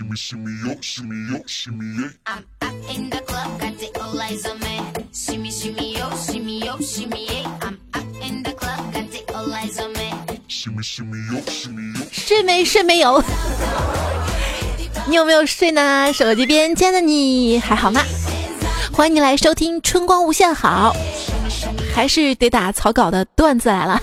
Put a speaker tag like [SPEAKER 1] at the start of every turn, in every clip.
[SPEAKER 1] 睡没睡没有？你有没有睡呢？手机边亲爱的你还好吗？欢迎你来收听春光无限好，还是得打草稿的段子来了。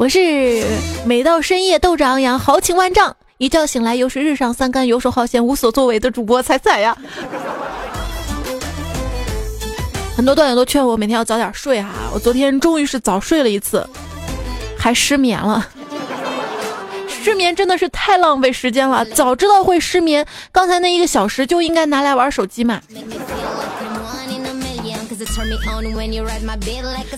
[SPEAKER 1] 我是每到深夜斗志昂扬，豪情万丈，一觉醒来又是日上三竿，游手好闲，无所作为的主播彩彩呀。很多段友都劝我每天要早点睡哈，我昨天终于是早睡了一次，还失眠了。失眠真的是太浪费时间了，早知道会失眠，刚才那一个小时就应该拿来玩手机嘛。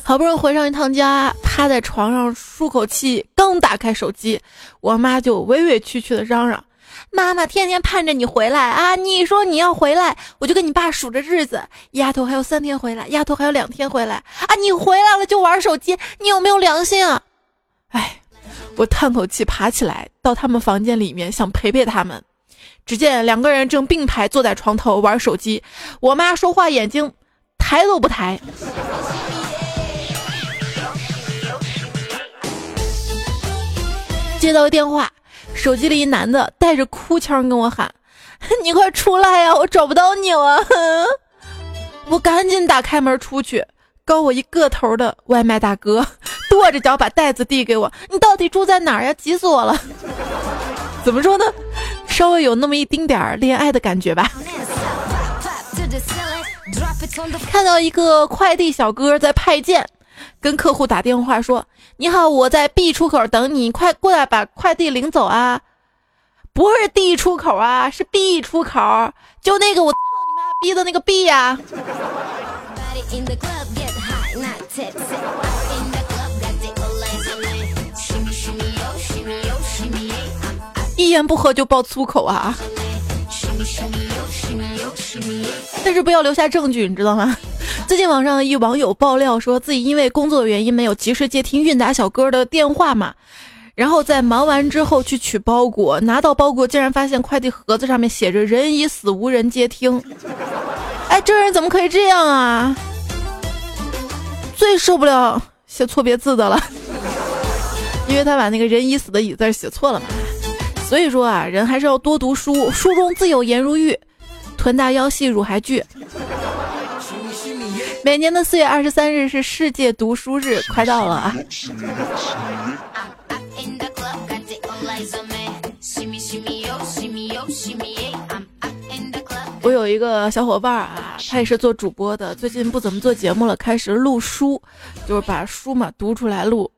[SPEAKER 1] 好不容易回上一趟家，趴在床上舒口气，刚打开手机，我妈就委委屈屈的嚷嚷：“妈妈天天盼着你回来啊！你说你要回来，我就跟你爸数着日子，丫头还有三天回来，丫头还有两天回来啊！你回来了就玩手机，你有没有良心啊？”哎。我叹口气，爬起来到他们房间里面，想陪陪他们。只见两个人正并排坐在床头玩手机，我妈说话眼睛抬都不抬。接到电话，手机里一男的带着哭腔跟我喊：“ 你快出来呀，我找不到你了！” 我赶紧打开门出去。高我一个头的外卖大哥跺着脚把袋子递给我，你到底住在哪儿呀？急死我了！怎么说呢？稍微有那么一丁点儿恋爱的感觉吧。看到一个快递小哥在派件，跟客户打电话说：“你好，我在 B 出口等你，快过来把快递领走啊！”不是 D 出口啊，是 B 出口，就那个我操你妈逼的那个 B 呀！一言不合就爆粗口啊！但是不要留下证据，你知道吗？最近网上一网友爆料说自己因为工作原因没有及时接听韵达小哥的电话嘛，然后在忙完之后去取包裹，拿到包裹竟然发现快递盒子上面写着“人已死，无人接听”。哎，这人怎么可以这样啊？最受不了写错别字的了，因为他把那个人已死的已字写错了嘛。所以说啊，人还是要多读书，书中自有颜如玉，臀大腰细乳还巨。每年的四月二十三日是世界读书日，快到了啊！我有一个小伙伴啊，他也是做主播的，最近不怎么做节目了，开始录书，就是把书嘛读出来录，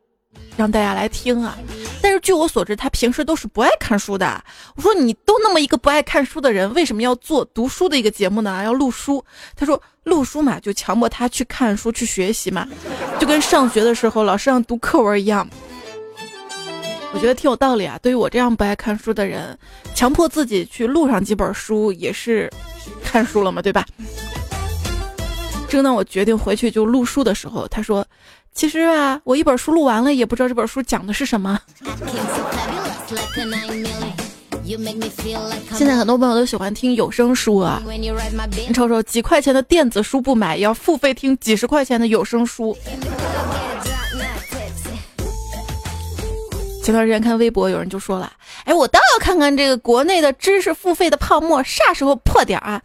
[SPEAKER 1] 让大家来听啊。但是据我所知，他平时都是不爱看书的。我说你都那么一个不爱看书的人，为什么要做读书的一个节目呢？要录书？他说录书嘛，就强迫他去看书去学习嘛，就跟上学的时候老师让读课文一样。我觉得挺有道理啊。对于我这样不爱看书的人，强迫自己去录上几本书也是。看书了嘛？对吧？正当我决定回去就录书的时候，他说：“其实啊，我一本书录完了，也不知道这本书讲的是什么。”现在很多朋友都喜欢听有声书啊，你瞅瞅，几块钱的电子书不买，要付费听几十块钱的有声书。前段时间看微博，有人就说了：“哎，我倒要看看这个国内的知识付费的泡沫啥时候破点啊？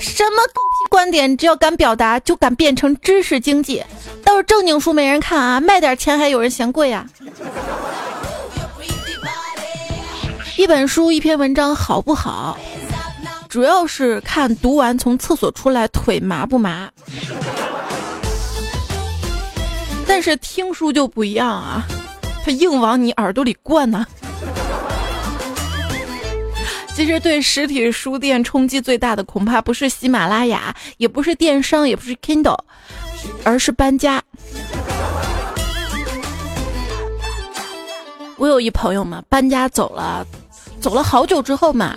[SPEAKER 1] 什么狗屁观点，只要敢表达，就敢变成知识经济。倒是正经书没人看啊，卖点钱还有人嫌贵啊。一本书、一篇文章好不好，主要是看读完从厕所出来腿麻不麻。但是听书就不一样啊。”它硬往你耳朵里灌呢。其实对实体书店冲击最大的，恐怕不是喜马拉雅，也不是电商，也不是 Kindle，而是搬家。我有一朋友嘛，搬家走了。走了好久之后嘛，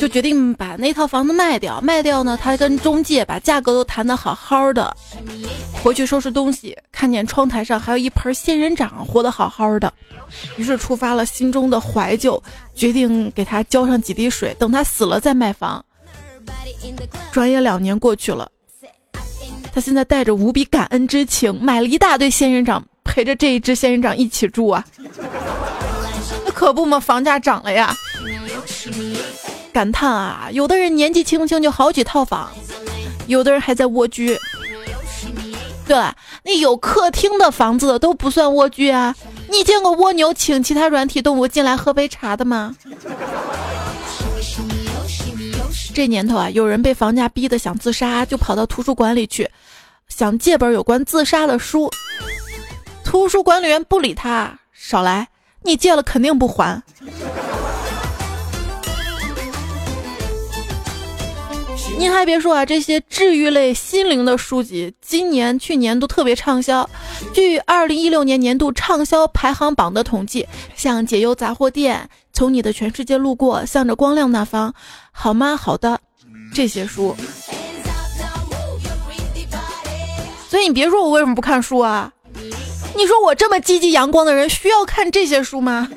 [SPEAKER 1] 就决定把那套房子卖掉。卖掉呢，他跟中介把价格都谈得好好的。回去收拾东西，看见窗台上还有一盆仙人掌，活得好好的。于是触发了心中的怀旧，决定给他浇上几滴水，等他死了再卖房。转眼两年过去了，他现在带着无比感恩之情，买了一大堆仙人掌，陪着这一只仙人掌一起住啊。那可不嘛，房价涨了呀。感叹啊，有的人年纪轻轻就好几套房，有的人还在蜗居。对了，那有客厅的房子都不算蜗居啊。你见过蜗牛请其他软体动物进来喝杯茶的吗？这年头啊，有人被房价逼得想自杀，就跑到图书馆里去，想借本有关自杀的书。图书管理员不理他，少来，你借了肯定不还。您还别说啊，这些治愈类、心灵的书籍，今年、去年都特别畅销。据二零一六年年度畅销排行榜的统计，像《解忧杂货店》《从你的全世界路过》《向着光亮那方》《好吗？好的》这些书。所以你别说我为什么不看书啊？你说我这么积极阳光的人，需要看这些书吗？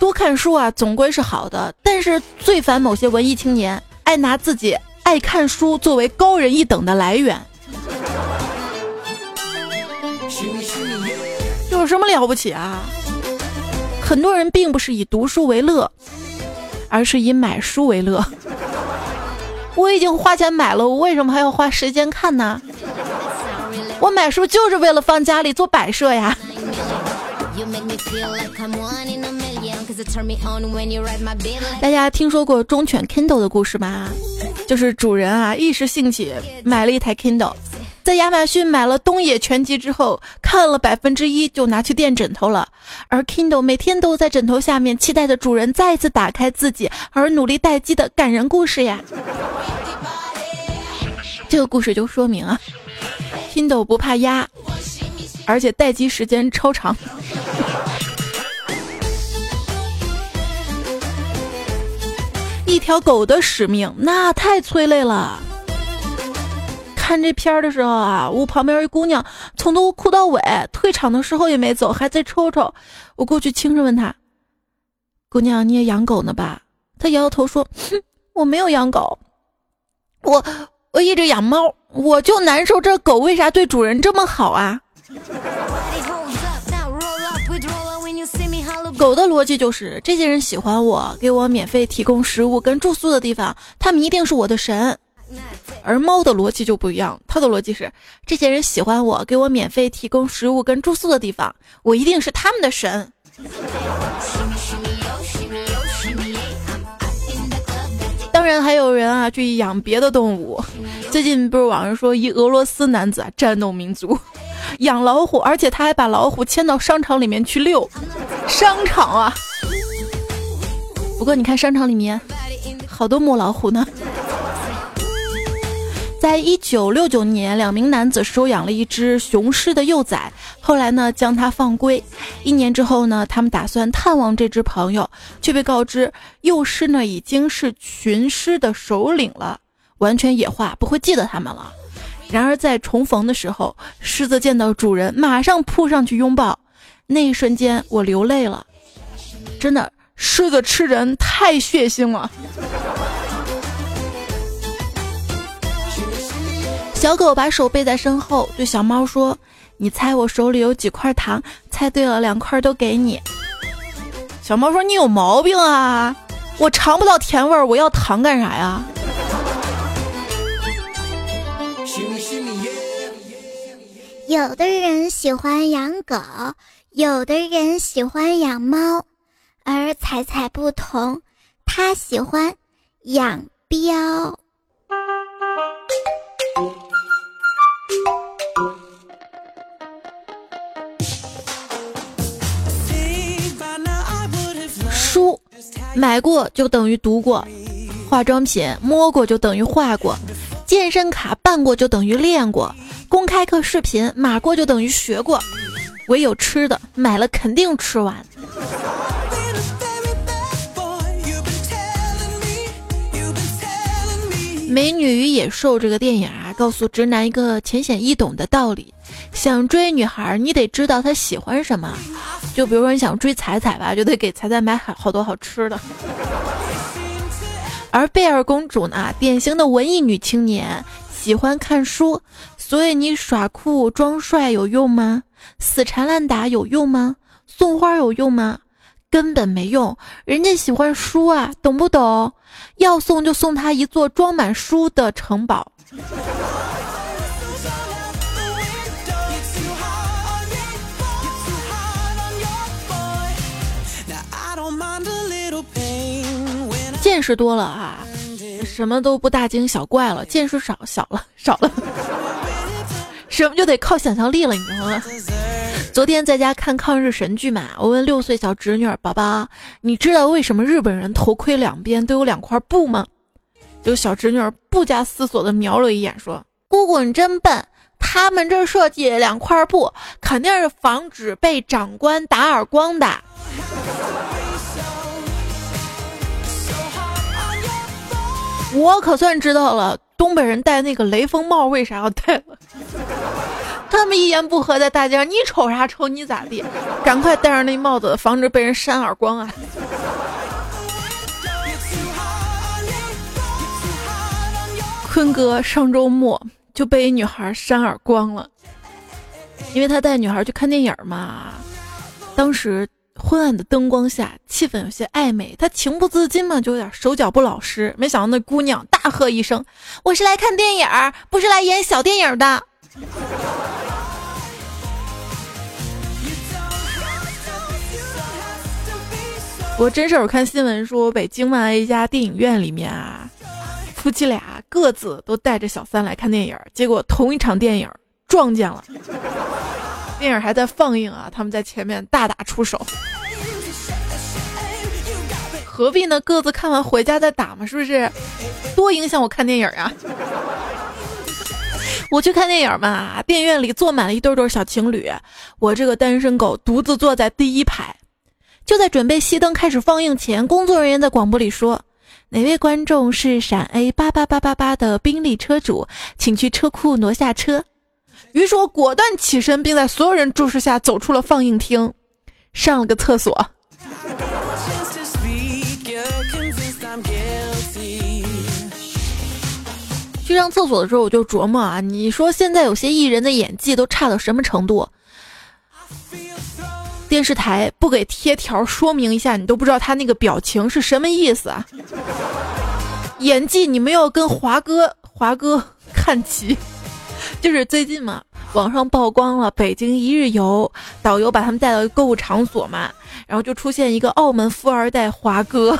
[SPEAKER 1] 多看书啊，总归是好的。但是最烦某些文艺青年爱拿自己爱看书作为高人一等的来源。有什么了不起啊？很多人并不是以读书为乐，而是以买书为乐。我已经花钱买了，我为什么还要花时间看呢？我买书就是为了放家里做摆设呀。大家听说过忠犬 Kindle 的故事吗？就是主人啊一时兴起买了一台 Kindle，在亚马逊买了东野全集之后，看了百分之一就拿去垫枕头了。而 Kindle 每天都在枕头下面期待着主人再次打开自己而努力待机的感人故事呀。这个故事就说明啊，Kindle 不怕压，而且待机时间超长。一条狗的使命，那太催泪了。看这片儿的时候啊，我旁边一姑娘从头哭到尾，退场的时候也没走，还在抽抽。我过去轻声问她：“姑娘，你也养狗呢吧？”她摇摇头说：“哼，我没有养狗，我我一直养猫，我就难受，这狗为啥对主人这么好啊？”狗的逻辑就是，这些人喜欢我，给我免费提供食物跟住宿的地方，他们一定是我的神。而猫的逻辑就不一样，它的逻辑是，这些人喜欢我，给我免费提供食物跟住宿的地方，我一定是他们的神。当然还有人啊去养别的动物，最近不是网上说一俄罗斯男子啊战斗民族。养老虎，而且他还把老虎牵到商场里面去遛。商场啊！不过你看商场里面好多母老虎呢。在一九六九年，两名男子收养了一只雄狮的幼崽，后来呢将它放归。一年之后呢，他们打算探望这只朋友，却被告知幼狮呢已经是群狮的首领了，完全野化，不会记得他们了。然而在重逢的时候，狮子见到主人，马上扑上去拥抱。那一瞬间，我流泪了。真的，狮子吃人太血腥了。小狗把手背在身后，对小猫说：“你猜我手里有几块糖？猜对了，两块都给你。”小猫说：“你有毛病啊！我尝不到甜味儿，我要糖干啥呀？”
[SPEAKER 2] 有的人喜欢养狗，有的人喜欢养猫，而彩彩不同，他喜欢养膘。
[SPEAKER 1] 书买过就等于读过，化妆品摸过就等于画过，健身卡办过就等于练过。公开课视频码过就等于学过，唯有吃的买了肯定吃完。《美女与野兽》这个电影啊，告诉直男一个浅显易懂的道理：想追女孩，你得知道她喜欢什么。就比如说你想追彩彩吧，就得给彩彩买好好多好吃的。而贝尔公主呢，典型的文艺女青年，喜欢看书。所以你耍酷装帅有用吗？死缠烂打有用吗？送花有用吗？根本没用。人家喜欢书啊，懂不懂？要送就送他一座装满书的城堡。见识多了啊，什么都不大惊小怪了；见识少小了，少了。什么就得靠想象力了，你知道吗？昨天在家看抗日神剧嘛，我问六岁小侄女儿：“宝宝，你知道为什么日本人头盔两边都有两块布吗？”就小侄女儿不加思索的瞄了一眼，说：“姑姑你真笨，他们这设计两块布，肯定是防止被长官打耳光的。” 我可算知道了。东北人戴那个雷锋帽为啥要戴了？他们一言不合在大街上，你瞅啥瞅你咋地？赶快戴上那帽子，防止被人扇耳光啊！坤哥上周末就被一女孩扇耳光了，因为他带女孩去看电影嘛，当时。昏暗的灯光下，气氛有些暧昧，他情不自禁嘛，就有点手脚不老实。没想到那姑娘大喝一声：“我是来看电影，不是来演小电影的。”我真事儿，我看新闻说，北京嘛一家电影院里面啊，夫妻俩各自都带着小三来看电影，结果同一场电影撞见了。电影还在放映啊，他们在前面大打出手，何必呢？各自看完回家再打嘛，是不是？多影响我看电影呀！我去看电影嘛，电影院里坐满了一对对小情侣，我这个单身狗独自坐在第一排。就在准备熄灯开始放映前，工作人员在广播里说：“哪位观众是陕 A 八八八八八的宾利车主，请去车库挪下车。”于是我果断起身，并在所有人注视下走出了放映厅，上了个厕所。上厕所的时候，我就琢磨啊，你说现在有些艺人的演技都差到什么程度？电视台不给贴条说明一下，你都不知道他那个表情是什么意思啊？演技你们要跟华哥华哥 看齐。就是最近嘛，网上曝光了北京一日游导游把他们带到购物场所嘛，然后就出现一个澳门富二代华哥，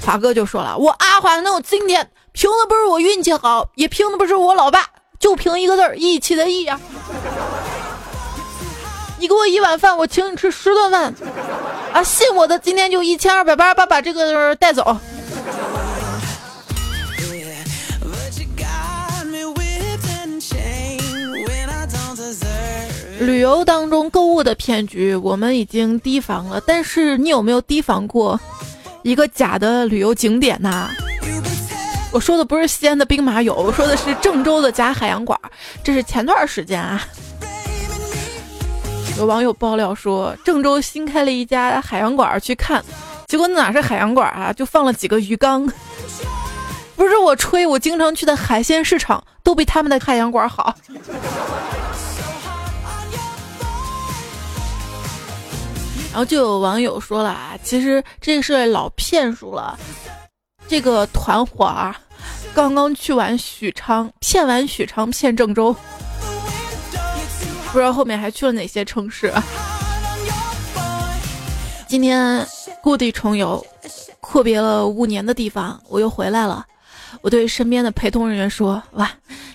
[SPEAKER 1] 华哥就说了：“我阿华能有今天，凭的不是我运气好，也凭的不是我老爸，就凭一个字儿，义气的义啊！你给我一碗饭，我请你吃十顿饭，啊，信我的，今天就一千二百八十八把这个带走。”旅游当中购物的骗局，我们已经提防了。但是你有没有提防过一个假的旅游景点呢？我说的不是西安的兵马俑，我说的是郑州的假海洋馆。这是前段时间啊，有网友爆料说郑州新开了一家海洋馆，去看，结果那哪是海洋馆啊，就放了几个鱼缸。不是我吹，我经常去的海鲜市场都比他们的海洋馆好。然后就有网友说了啊，其实这是老骗术了。这个团伙啊，刚刚去完许昌，骗完许昌，骗郑州，不知道后面还去了哪些城市。今天故地重游，阔别了五年的地方，我又回来了。我对身边的陪同人员说：“哇，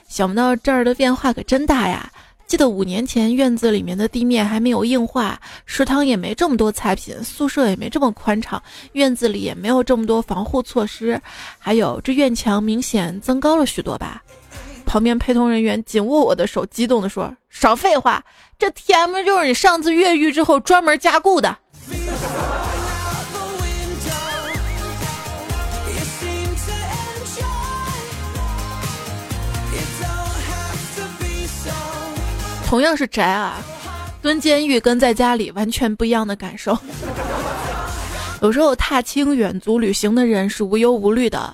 [SPEAKER 1] 想不到这儿的变化可真大呀。”记得五年前，院子里面的地面还没有硬化，食堂也没这么多菜品，宿舍也没这么宽敞，院子里也没有这么多防护措施，还有这院墙明显增高了许多吧？旁边陪同人员紧握我的手，激动地说：“少废话，这 T M 就是你上次越狱之后专门加固的。”同样是宅啊，蹲监狱跟在家里完全不一样的感受。有时候踏青远足旅行的人是无忧无虑的，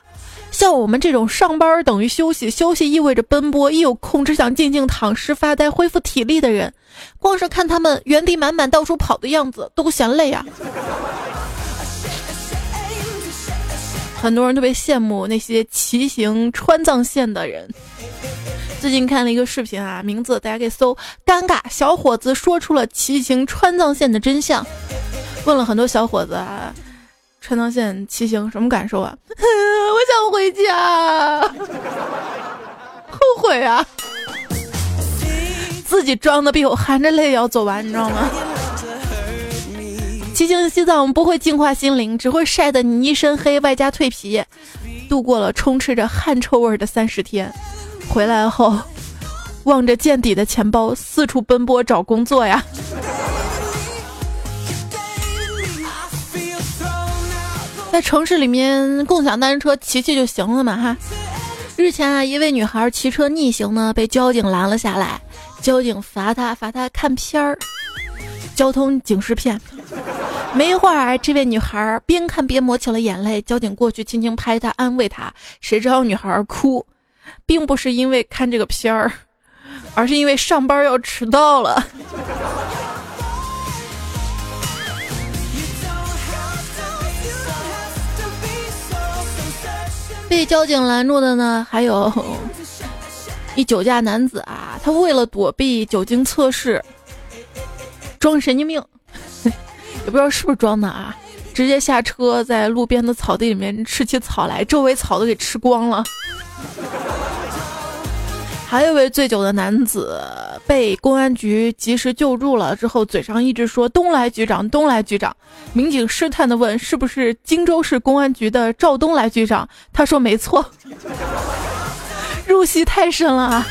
[SPEAKER 1] 像我们这种上班等于休息，休息意味着奔波，一有空只想静静躺尸发呆，恢复体力的人，光是看他们原地满满到处跑的样子都嫌累啊。很多人特别羡慕那些骑行川藏线的人。最近看了一个视频啊，名字大家可以搜“尴尬小伙子说出了骑行川藏线的真相”。问了很多小伙子啊，川藏线骑行什么感受啊？我想回家，后悔啊！自己装的比我含着泪也要走完，你知道吗？骑行西藏不会净化心灵，只会晒得你一身黑，外加蜕皮。度过了充斥着汗臭味的三十天，回来后，望着见底的钱包，四处奔波找工作呀。在城市里面共享单车骑骑就行了嘛哈。日前啊，一位女孩骑车逆行呢，被交警拦了下来，交警罚她罚她看片儿，交通警示片。没一会儿，这位女孩边看边抹起了眼泪。交警过去轻轻拍她，安慰她。谁知道女孩哭，并不是因为看这个片儿，而是因为上班要迟到了。被交警拦住的呢，还有一酒驾男子啊，他为了躲避酒精测试，装神经病。也不知道是不是装的啊！直接下车，在路边的草地里面吃起草来，周围草都给吃光了。还有一位醉酒的男子被公安局及时救助了之后，嘴上一直说“东来局长，东来局长”。民警试探的问：“是不是荆州市公安局的赵东来局长？”他说：“没错。”入戏太深了啊！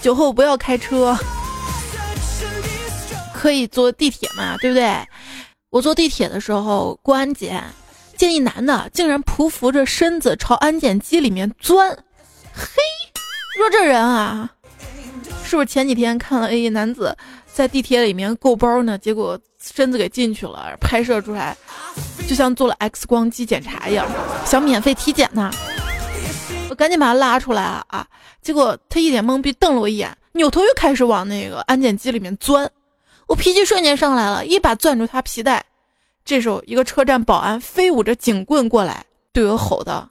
[SPEAKER 1] 酒后不要开车。可以坐地铁嘛，对不对？我坐地铁的时候过安检，见一男的竟然匍匐着身子朝安检机里面钻，嘿，说这人啊，是不是前几天看了一男子在地铁里面够包呢？结果身子给进去了，拍摄出来就像做了 X 光机检查一样，想免费体检呢。我赶紧把他拉出来啊啊！结果他一脸懵逼，瞪了我一眼，扭头又开始往那个安检机里面钻。我脾气瞬间上来了，一把攥住他皮带。这时候，一个车站保安飞舞着警棍过来，对我吼道：“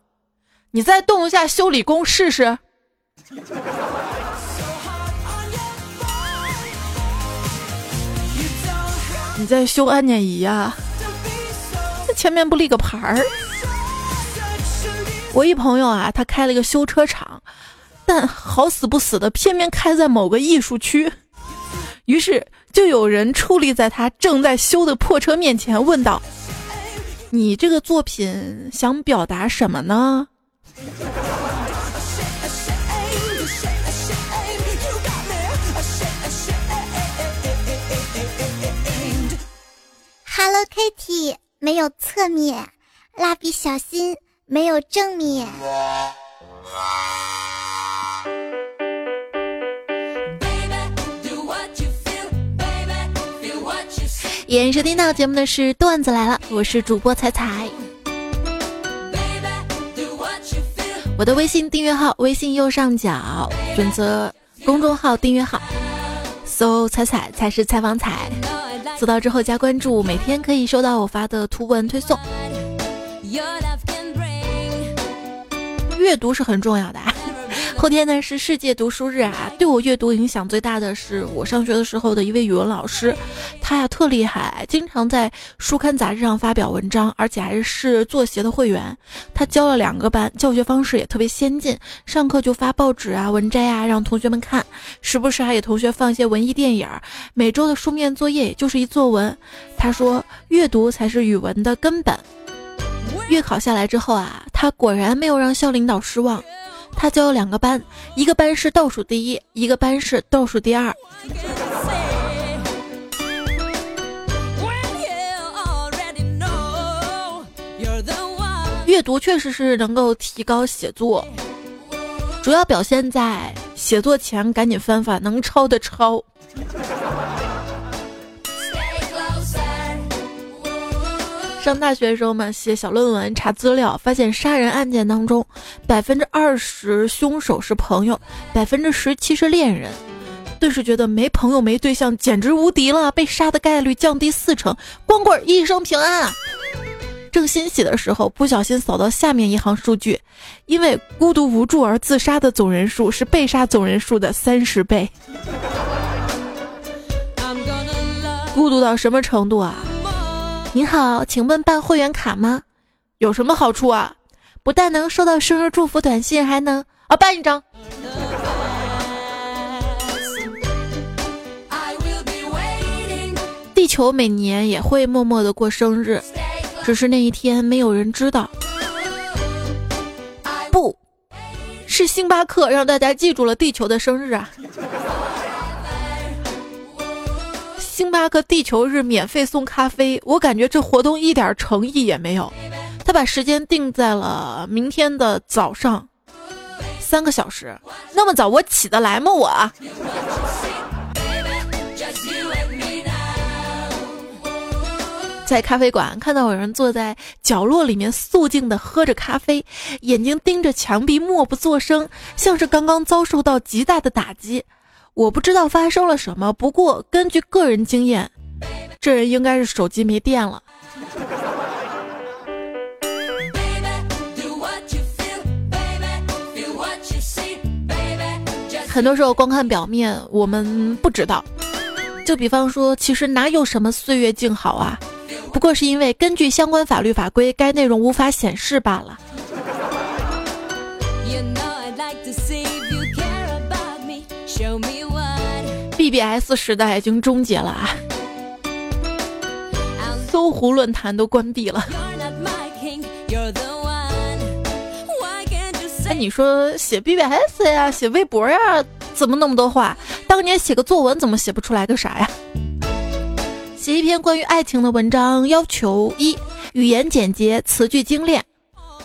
[SPEAKER 1] 你再动一下修理工试试！” 你在修安检仪呀？那前面不立个牌儿？我一朋友啊，他开了一个修车厂，但好死不死的，偏偏开在某个艺术区，于是。就有人矗立在他正在修的破车面前，问道：“你这个作品想表达什么呢
[SPEAKER 2] ？”Hello Kitty 没有侧面，蜡笔小新没有正面。
[SPEAKER 1] 演收听到节目的是段子来了，我是主播彩彩。我的微信订阅号，微信右上角选择公众号订阅号，搜“彩彩”才是采访彩。搜到之后加关注，每天可以收到我发的图文推送。阅读是很重要的。后天呢是世界读书日啊，对我阅读影响最大的是我上学的时候的一位语文老师，他呀特厉害，经常在书刊杂志上发表文章，而且还是作协的会员。他教了两个班，教学方式也特别先进，上课就发报纸啊、文摘啊让同学们看，时不时还给同学放一些文艺电影。每周的书面作业也就是一作文。他说阅读才是语文的根本。月考下来之后啊，他果然没有让校领导失望。他教两个班，一个班是倒数第一，一个班是倒数第二。阅读确实是能够提高写作，主要表现在写作前赶紧翻翻，能抄的抄。上大学的时候嘛，写小论文查资料，发现杀人案件当中，百分之二十凶手是朋友，百分之十七是恋人，顿时觉得没朋友没对象简直无敌了，被杀的概率降低四成，光棍一生平安。正欣喜的时候，不小心扫到下面一行数据，因为孤独无助而自杀的总人数是被杀总人数的三十倍。孤独到什么程度啊？您好，请问办会员卡吗？有什么好处啊？不但能收到生日祝福短信，还能啊办一张。地球每年也会默默的过生日，只是那一天没有人知道。不是星巴克让大家记住了地球的生日啊。星巴克地球日免费送咖啡，我感觉这活动一点诚意也没有。他把时间定在了明天的早上，三个小时，那么早我起得来吗？我。在咖啡馆看到有人坐在角落里面肃静的喝着咖啡，眼睛盯着墙壁，默不作声，像是刚刚遭受到极大的打击。我不知道发生了什么，不过根据个人经验，这人应该是手机没电了。很多时候光看表面，我们不知道。就比方说，其实哪有什么岁月静好啊，不过是因为根据相关法律法规，该内容无法显示罢了。BBS 时代已经终结了啊！搜狐论坛都关闭了。哎，你说写 BBS 呀，写微博呀，怎么那么多话？当年写个作文怎么写不出来个啥呀？写一篇关于爱情的文章，要求一语言简洁，词句精炼；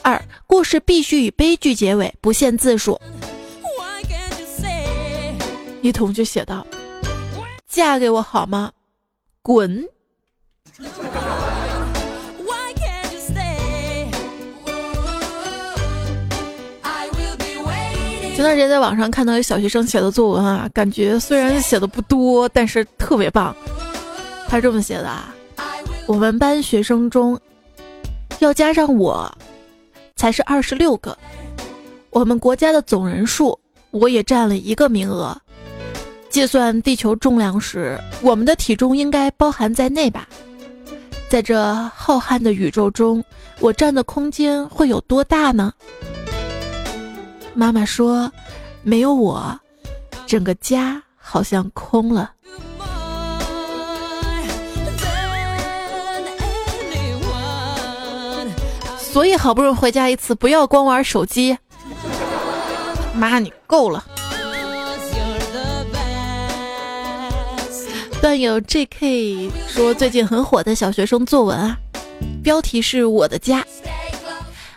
[SPEAKER 1] 二故事必须以悲剧结尾，不限字数。一同学写道。嫁给我好吗？滚！前段时间在网上看到有小学生写的作文啊，感觉虽然写的不多，但是特别棒。他这么写的啊：我们班学生中要加上我，才是二十六个。我们国家的总人数，我也占了一个名额。计算地球重量时，我们的体重应该包含在内吧？在这浩瀚的宇宙中，我占的空间会有多大呢？妈妈说：“没有我，整个家好像空了。”所以好不容易回家一次，不要光玩手机。妈，你够了。段友 J.K 说：“最近很火的小学生作文啊，标题是我的家。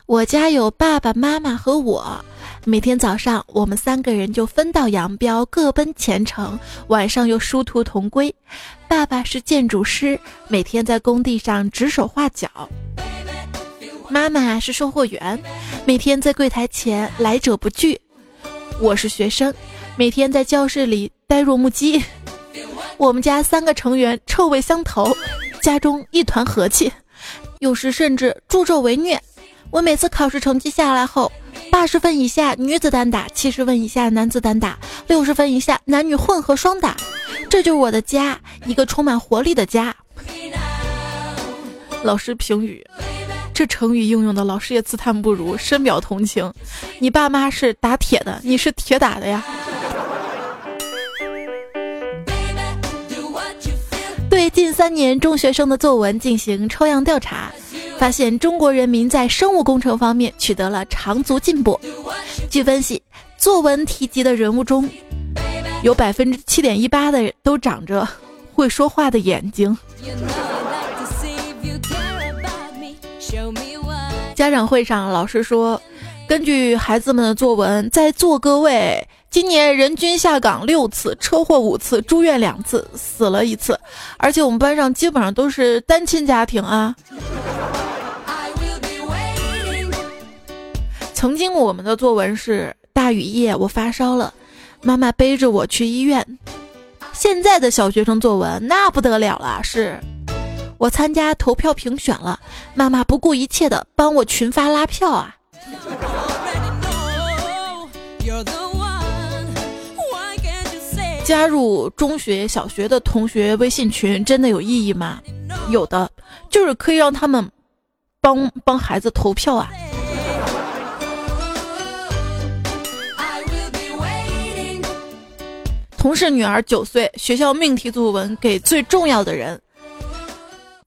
[SPEAKER 1] 我家有爸爸妈妈和我，每天早上我们三个人就分道扬镳，各奔前程；晚上又殊途同归。爸爸是建筑师，每天在工地上指手画脚；妈妈是售货员，每天在柜台前来者不拒。我是学生，每天在教室里呆若木鸡。”我们家三个成员臭味相投，家中一团和气，有时甚至助纣为虐。我每次考试成绩下来后，八十分以下女子单打，七十分以下男子单打，六十分以下男女混合双打。这就是我的家，一个充满活力的家。老师评语：这成语应用的老师也自叹不如，深表同情。你爸妈是打铁的，你是铁打的呀。对近三年中学生的作文进行抽样调查，发现中国人民在生物工程方面取得了长足进步。据分析，作文提及的人物中，有百分之七点一八的人都长着会说话的眼睛。家长会上，老师说，根据孩子们的作文，在座各位今年人均下岗六次，车祸五次，住院两次，死了一次，而且我们班上基本上都是单亲家庭啊。曾经我们的作文是大雨夜，我发烧了，妈妈背着我去医院。现在的小学生作文那不得了了，是我参加投票评选了，妈妈不顾一切的帮我群发拉票啊。加入中学、小学的同学微信群真的有意义吗？有的，就是可以让他们帮帮孩子投票啊。同事女儿九岁，学校命题作文给最重要的人，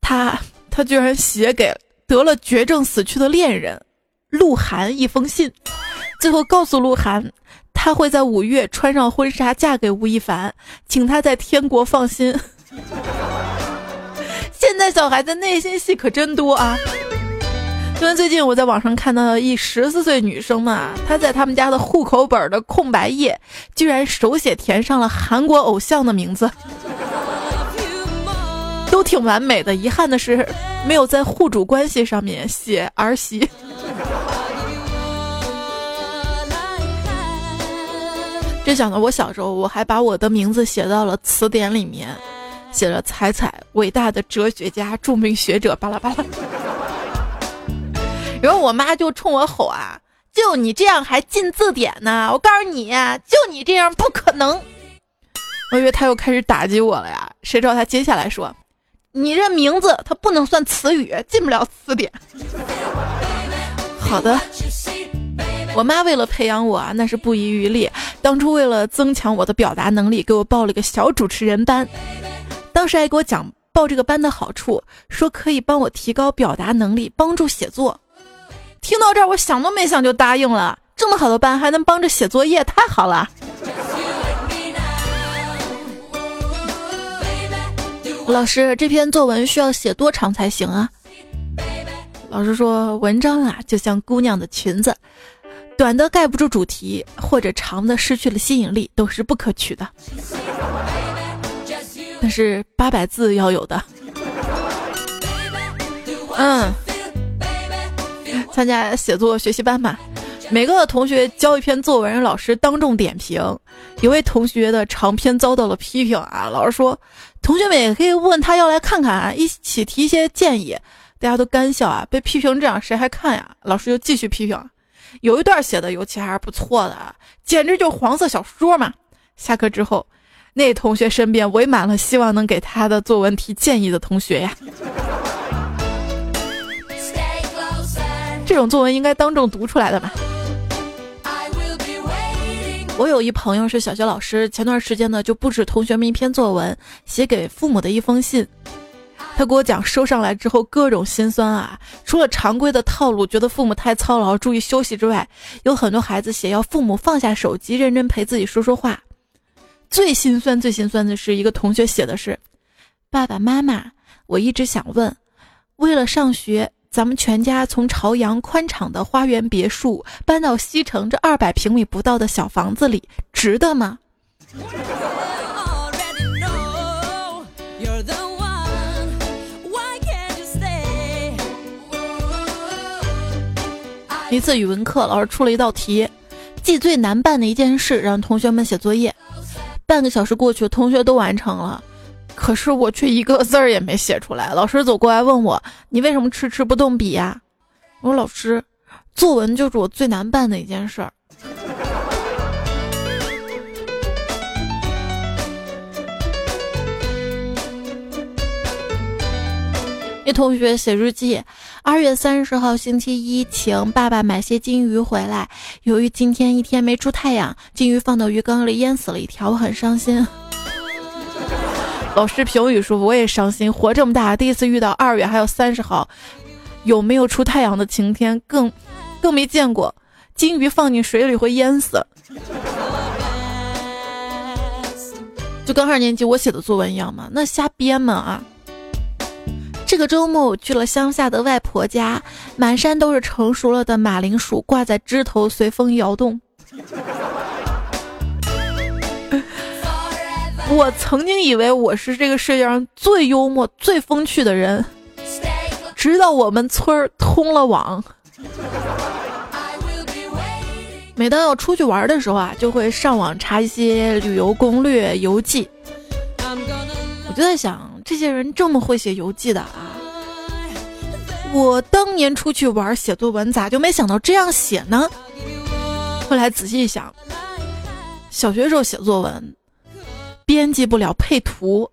[SPEAKER 1] 他他居然写给得了绝症死去的恋人鹿晗一封信，最后告诉鹿晗，他会在五月穿上婚纱嫁给吴亦凡，请他在天国放心。现在小孩子内心戏可真多啊！因为最近我在网上看到一十四岁女生嘛，她在他们家的户口本的空白页，居然手写填上了韩国偶像的名字，都挺完美的。遗憾的是，没有在户主关系上面写儿媳。这想到我小时候，我还把我的名字写到了词典里面，写了“彩彩，伟大的哲学家，著名学者”，巴拉巴拉。然后我妈就冲我吼啊：“就你这样还进字典呢？我告诉你，就你这样不可能。”我以为她又开始打击我了呀，谁知道她接下来说：“你这名字它不能算词语，进不了词典。”好的，我妈为了培养我啊，那是不遗余力。当初为了增强我的表达能力，给我报了个小主持人班。当时还给我讲报这个班的好处，说可以帮我提高表达能力，帮助写作。听到这儿，我想都没想就答应了。这么好的班，还能帮着写作业，太好了。老师，这篇作文需要写多长才行啊？老师说，文章啊，就像姑娘的裙子，短的盖不住主题，或者长的失去了吸引力，都是不可取的。但是八百字要有的。嗯。参加写作学习班嘛，每个同学交一篇作文，老师当众点评。有位同学的长篇遭到了批评啊，老师说，同学们也可以问他要来看看啊，一起提一些建议。大家都干笑啊，被批评这样谁还看呀？老师就继续批评，有一段写的尤其还是不错的，简直就黄色小说嘛。下课之后，那同学身边围满了希望能给他的作文提建议的同学呀。这种作文应该当众读出来的吧？我有一朋友是小学老师，前段时间呢就布置同学们一篇作文，写给父母的一封信。他给我讲收上来之后各种心酸啊，除了常规的套路，觉得父母太操劳，注意休息之外，有很多孩子写要父母放下手机，认真陪自己说说话。最心酸、最心酸的是一个同学写的是：“爸爸妈妈，我一直想问，为了上学。”咱们全家从朝阳宽敞的花园别墅搬到西城这二百平米不到的小房子里，值得吗？一次语文课，老师出了一道题，记最难办的一件事，让同学们写作业。半个小时过去，同学都完成了。可是我却一个字儿也没写出来。老师走过来问我：“你为什么迟迟不动笔呀？”我说：“老师，作文就是我最难办的一件事儿。”一同学写日记：二月三十号星期一晴，爸爸买些金鱼回来。由于今天一天没出太阳，金鱼放到鱼缸里淹死了一条，我很伤心。老师评语说：“我也伤心，活这么大第一次遇到二月还有三十号有没有出太阳的晴天，更更没见过金鱼放进水里会淹死。”就跟二年级我写的作文一样嘛，那瞎编嘛啊！这个周末我去了乡下的外婆家，满山都是成熟了的马铃薯，挂在枝头随风摇动。我曾经以为我是这个世界上最幽默、最风趣的人，直到我们村儿通了网。每当要出去玩的时候啊，就会上网查一些旅游攻略、游记。我就在想，这些人这么会写游记的啊，我当年出去玩写作文，咋就没想到这样写呢？后来仔细一想，小学时候写作文。编辑不了配图。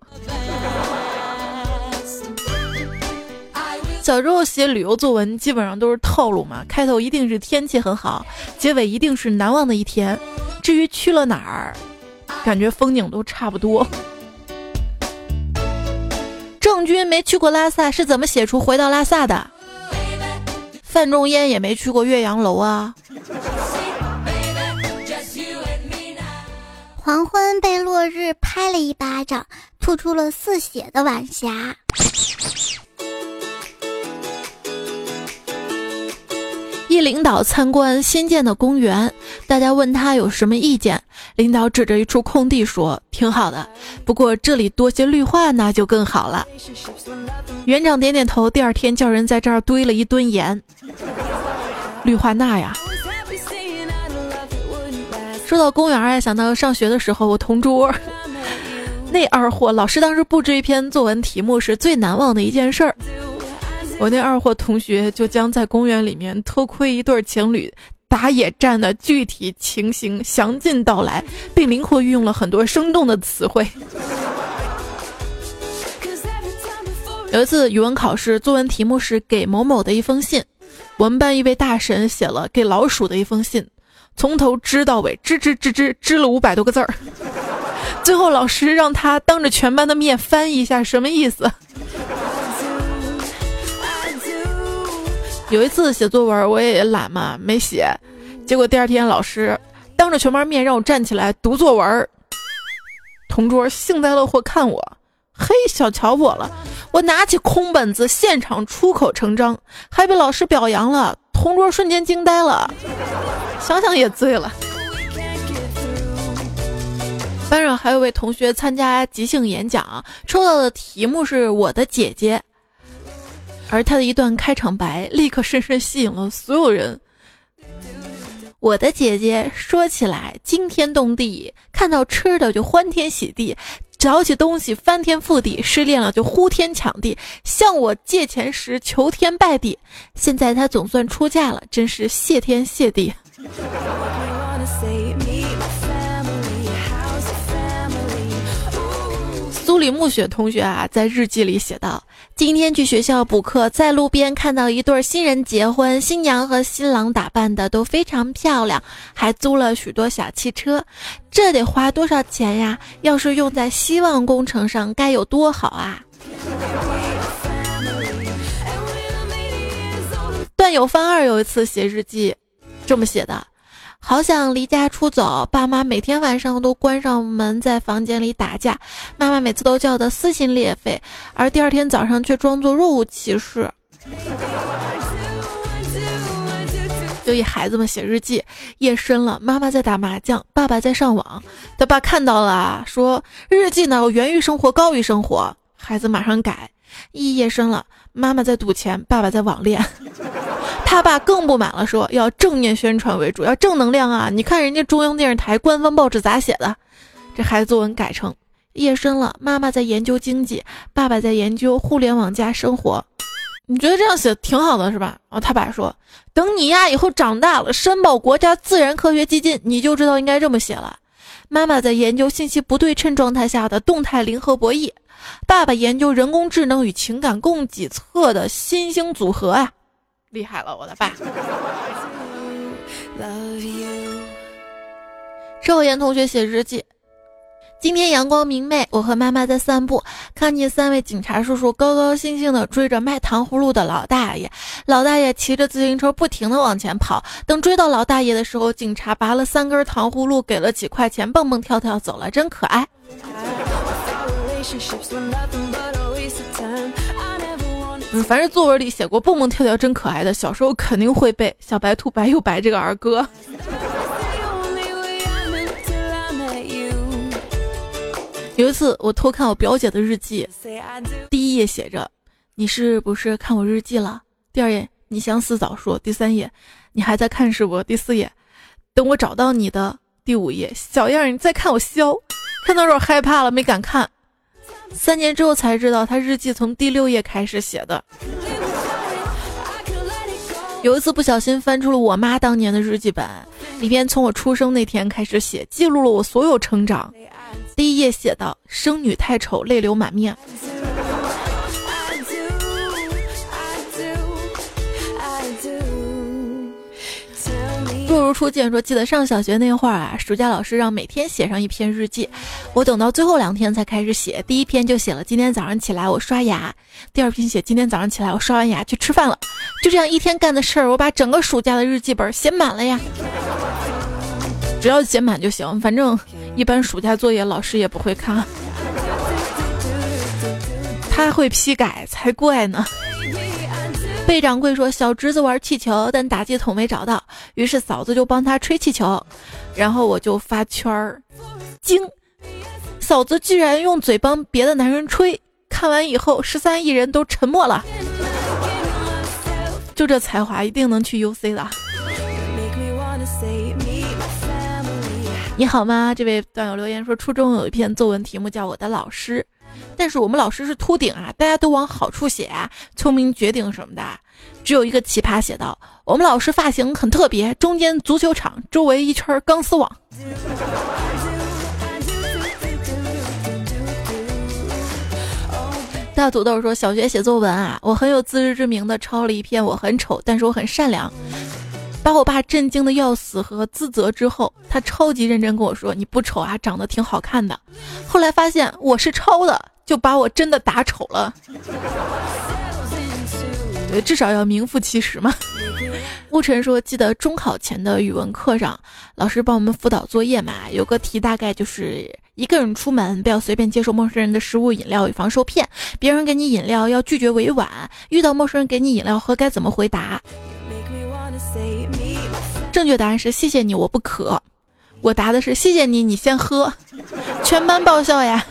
[SPEAKER 1] 小时候写旅游作文，基本上都是套路嘛，开头一定是天气很好，结尾一定是难忘的一天。至于去了哪儿，感觉风景都差不多。郑钧没去过拉萨，是怎么写出回到拉萨的？范仲淹也没去过岳阳楼啊。
[SPEAKER 2] 黄昏被落日拍了一巴掌，吐出了似血的晚霞。
[SPEAKER 1] 一领导参观新建的公园，大家问他有什么意见，领导指着一处空地说：“挺好的，不过这里多些绿化那就更好了。”园长点点头，第二天叫人在这儿堆了一吨盐，氯化钠呀。说到公园啊，想到上学的时候，我同桌那二货，老师当时布置一篇作文题目是最难忘的一件事儿。我那二货同学就将在公园里面偷窥一对情侣打野战的具体情形详尽道来，并灵活运用了很多生动的词汇。有一次语文考试，作文题目是给某某的一封信，我们班一位大神写了给老鼠的一封信。从头织到尾，织织织织织了五百多个字儿，最后老师让他当着全班的面翻译一下什么意思。有一次写作文，我也懒嘛，没写，结果第二天老师当着全班面让我站起来读作文，同桌幸灾乐祸看我，嘿，小瞧我了，我拿起空本子现场出口成章，还被老师表扬了，同桌瞬间惊呆了。想想也醉了。班上还有位同学参加即兴演讲，抽到的题目是我的姐姐，而他的一段开场白立刻深深吸引了所有人。我的姐姐说起来惊天动地，看到吃的就欢天喜地，找起东西翻天覆地，失恋了就呼天抢地，向我借钱时求天拜地。现在她总算出嫁了，真是谢天谢地。苏里木雪同学啊，在日记里写道：“今天去学校补课，在路边看到一对新人结婚，新娘和新郎打扮的都非常漂亮，还租了许多小汽车，这得花多少钱呀？要是用在希望工程上，该有多好啊！”段友方二有一次写日记。这么写的，好想离家出走，爸妈每天晚上都关上门在房间里打架，妈妈每次都叫得撕心裂肺，而第二天早上却装作若无其事。就以孩子们写日记，夜深了，妈妈在打麻将，爸爸在上网，他爸看到了，说日记呢源于生活，高于生活，孩子马上改。一夜深了，妈妈在赌钱，爸爸在网恋。他爸更不满了，说要正面宣传为主，要正能量啊！你看人家中央电视台官方报纸咋写的？这孩子作文改成：夜深了，妈妈在研究经济，爸爸在研究互联网加生活。你觉得这样写挺好的是吧？然后他爸说：等你呀以后长大了，申报国家自然科学基金，你就知道应该这么写了。妈妈在研究信息不对称状态下的动态零和博弈，爸爸研究人工智能与情感供给侧的新兴组合啊。厉害了，我的爸！赵岩同学写日记：今天阳光明媚，我和妈妈在散步，看见三位警察叔叔高高兴兴地追着卖糖葫芦的老大爷。老大爷骑着自行车不停地往前跑，等追到老大爷的时候，警察拔了三根糖葫芦，给了几块钱，蹦蹦跳跳走了，真可爱。嗯，凡是作文里写过蹦蹦跳跳真可爱的，小时候肯定会背小白兔白又白这个儿歌。有一次我偷看我表姐的日记，第一页写着：“你是不是看我日记了？”第二页“你想死早说”，第三页“你还在看是不？”第四页“等我找到你的”，第五页“小样儿你再看我削”。看到时候害怕了，没敢看。三年之后才知道，他日记从第六页开始写的。有一次不小心翻出了我妈当年的日记本，里边从我出生那天开始写，记录了我所有成长。第一页写道：“生女太丑，泪流满面。”若如初见说，记得上小学那会儿啊，暑假老师让每天写上一篇日记，我等到最后两天才开始写。第一篇就写了今天早上起来我刷牙，第二篇写今天早上起来我刷完牙去吃饭了。就这样一天干的事儿，我把整个暑假的日记本写满了呀。只要写满就行，反正一般暑假作业老师也不会看，他会批改才怪呢。贝掌柜说：“小侄子玩气球，但打气筒没找到，于是嫂子就帮他吹气球，然后我就发圈儿，惊！嫂子居然用嘴帮别的男人吹。看完以后，十三亿人都沉默了。就这才华，一定能去 UC 的。你好吗？这位段友留言说，初中有一篇作文题目叫《我的老师》。”但是我们老师是秃顶啊，大家都往好处写啊，聪明绝顶什么的。只有一个奇葩写道：“我们老师发型很特别，中间足球场，周围一圈钢丝网。”大土豆说：“小学写作文啊，我很有自知之明的抄了一篇，我很丑，但是我很善良。”把我爸震惊的要死和自责之后，他超级认真跟我说：“你不丑啊，长得挺好看的。”后来发现我是抄的，就把我真的打丑了。至少要名副其实嘛。沐晨说：“记得中考前的语文课上，老师帮我们辅导作业嘛，有个题大概就是一个人出门不要随便接受陌生人的食物饮料，以防受骗。别人给你饮料要拒绝委婉。遇到陌生人给你饮料喝该怎么回答？”正确答案是谢谢你，我不渴。我答的是谢谢你，你先喝。全班爆笑呀！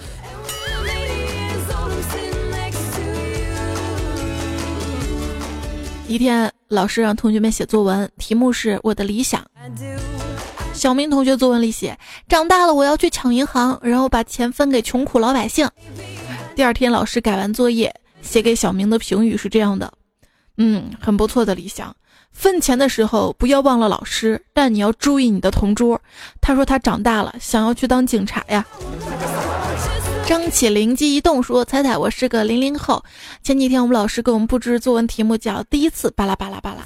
[SPEAKER 1] 一天，老师让同学们写作文，题目是我的理想。小明同学作文里写：长大了我要去抢银行，然后把钱分给穷苦老百姓。第二天，老师改完作业，写给小明的评语是这样的：嗯，很不错的理想。分钱的时候不要忘了老师，但你要注意你的同桌。他说他长大了，想要去当警察呀。张起灵机一动说：“彩彩，我是个零零后。前几天我们老师给我们布置作文题目叫‘第一次巴拉巴拉巴拉’，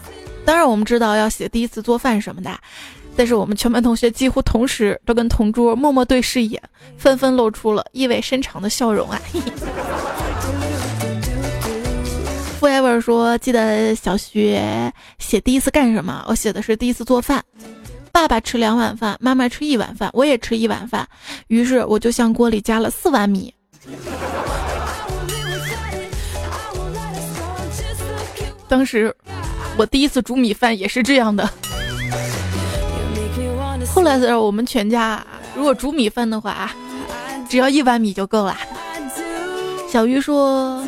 [SPEAKER 1] 当然我们知道要写第一次做饭什么的，但是我们全班同学几乎同时都跟同桌默默对视一眼，纷纷露出了意味深长的笑容啊。” Forever 说：“记得小学写第一次干什么？我写的是第一次做饭。爸爸吃两碗饭，妈妈吃一碗饭，我也吃一碗饭。于是我就向锅里加了四碗米。当时我第一次煮米饭也是这样的。后来的时候我们全家如果煮米饭的话，只要一碗米就够了。”小鱼说。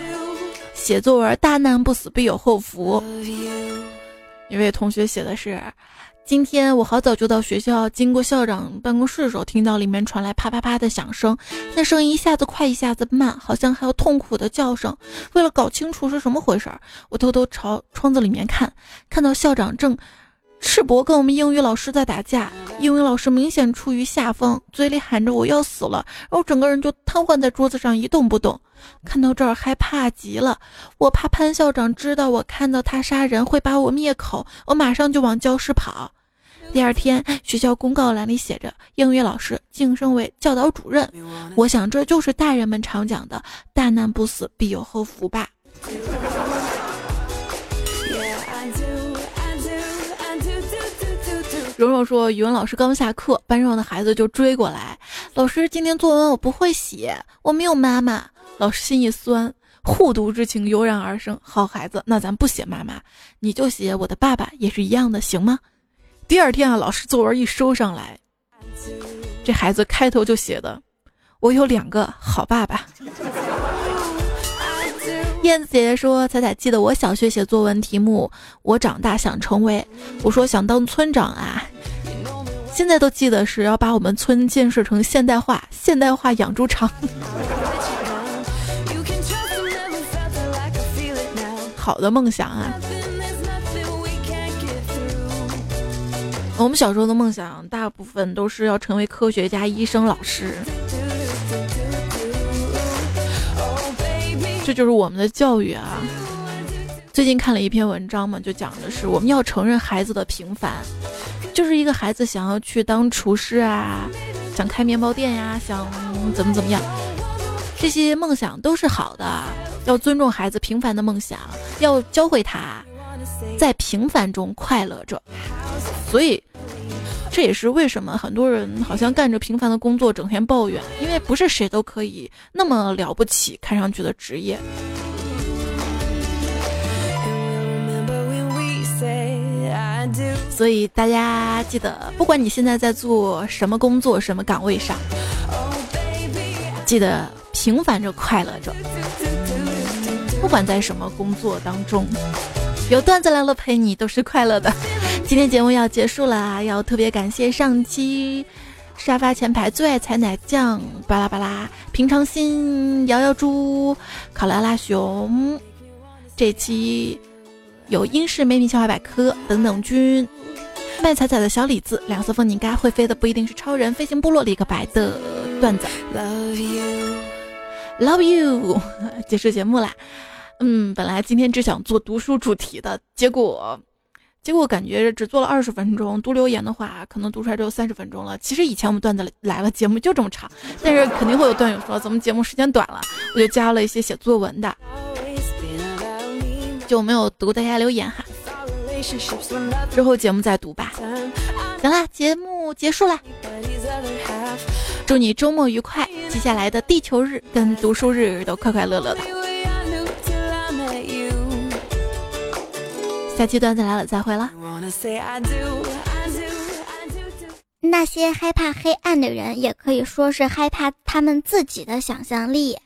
[SPEAKER 1] 写作文，大难不死必有后福。一位同学写的是：今天我好早就到学校，经过校长办公室的时候，听到里面传来啪啪啪的响声，那声音一下子快，一下子慢，好像还有痛苦的叫声。为了搞清楚是什么回事儿，我偷偷朝窗子里面看，看到校长正。赤膊跟我们英语老师在打架，英语老师明显处于下风，嘴里喊着我要死了，然后整个人就瘫痪在桌子上一动不动。看到这儿害怕极了，我怕潘校长知道我看到他杀人会把我灭口，我马上就往教室跑。第二天学校公告栏里写着英语老师晋升为教导主任，我想这就是大人们常讲的大难不死必有后福吧。蓉蓉说：“语文老师刚下课，班上的孩子就追过来。老师，今天作文我不会写，我没有妈妈。”老师心一酸，护犊之情油然而生。好孩子，那咱不写妈妈，你就写我的爸爸，也是一样的，行吗？第二天啊，老师作文一收上来，这孩子开头就写的：“我有两个好爸爸。”燕子姐姐说：“彩彩记得我小学写作文题目，我长大想成为……我说想当村长啊。现在都记得是要把我们村建设成现代化，现代化养猪场。好的梦想啊！我们小时候的梦想，大部分都是要成为科学家、医生、老师。”这就是我们的教育啊！最近看了一篇文章嘛，就讲的是我们要承认孩子的平凡，就是一个孩子想要去当厨师啊，想开面包店呀，想怎么怎么样，这些梦想都是好的，要尊重孩子平凡的梦想，要教会他在平凡中快乐着。所以。这也是为什么很多人好像干着平凡的工作，整天抱怨，因为不是谁都可以那么了不起，看上去的职业。所以大家记得，不管你现在在做什么工作、什么岗位上，记得平凡着、快乐着。不管在什么工作当中，有段子来了陪你，都是快乐的。今天节目要结束了，要特别感谢上期沙发前排最爱踩奶酱巴拉巴拉平常心摇摇猪考拉拉熊，这期有英式美女笑话百科等等君卖彩彩的小李子两色风景该会飞的不一定是超人飞行部落里个白的段子，love Love you，结束节目啦。嗯，本来今天只想做读书主题的，结果。结果感觉只做了二十分钟，读留言的话可能读出来只有三十分钟了。其实以前我们段子来了节目就这么长，但是肯定会有段友说怎么节目时间短了，我就加了一些写作文的，就没有读大家留言哈。之后节目再读吧。行啦，节目结束啦，祝你周末愉快，接下来的地球日跟读书日都快快乐乐的。下期段子来了，再会了。
[SPEAKER 2] 那些害怕黑暗的人，也可以说是害怕他们自己的想象力。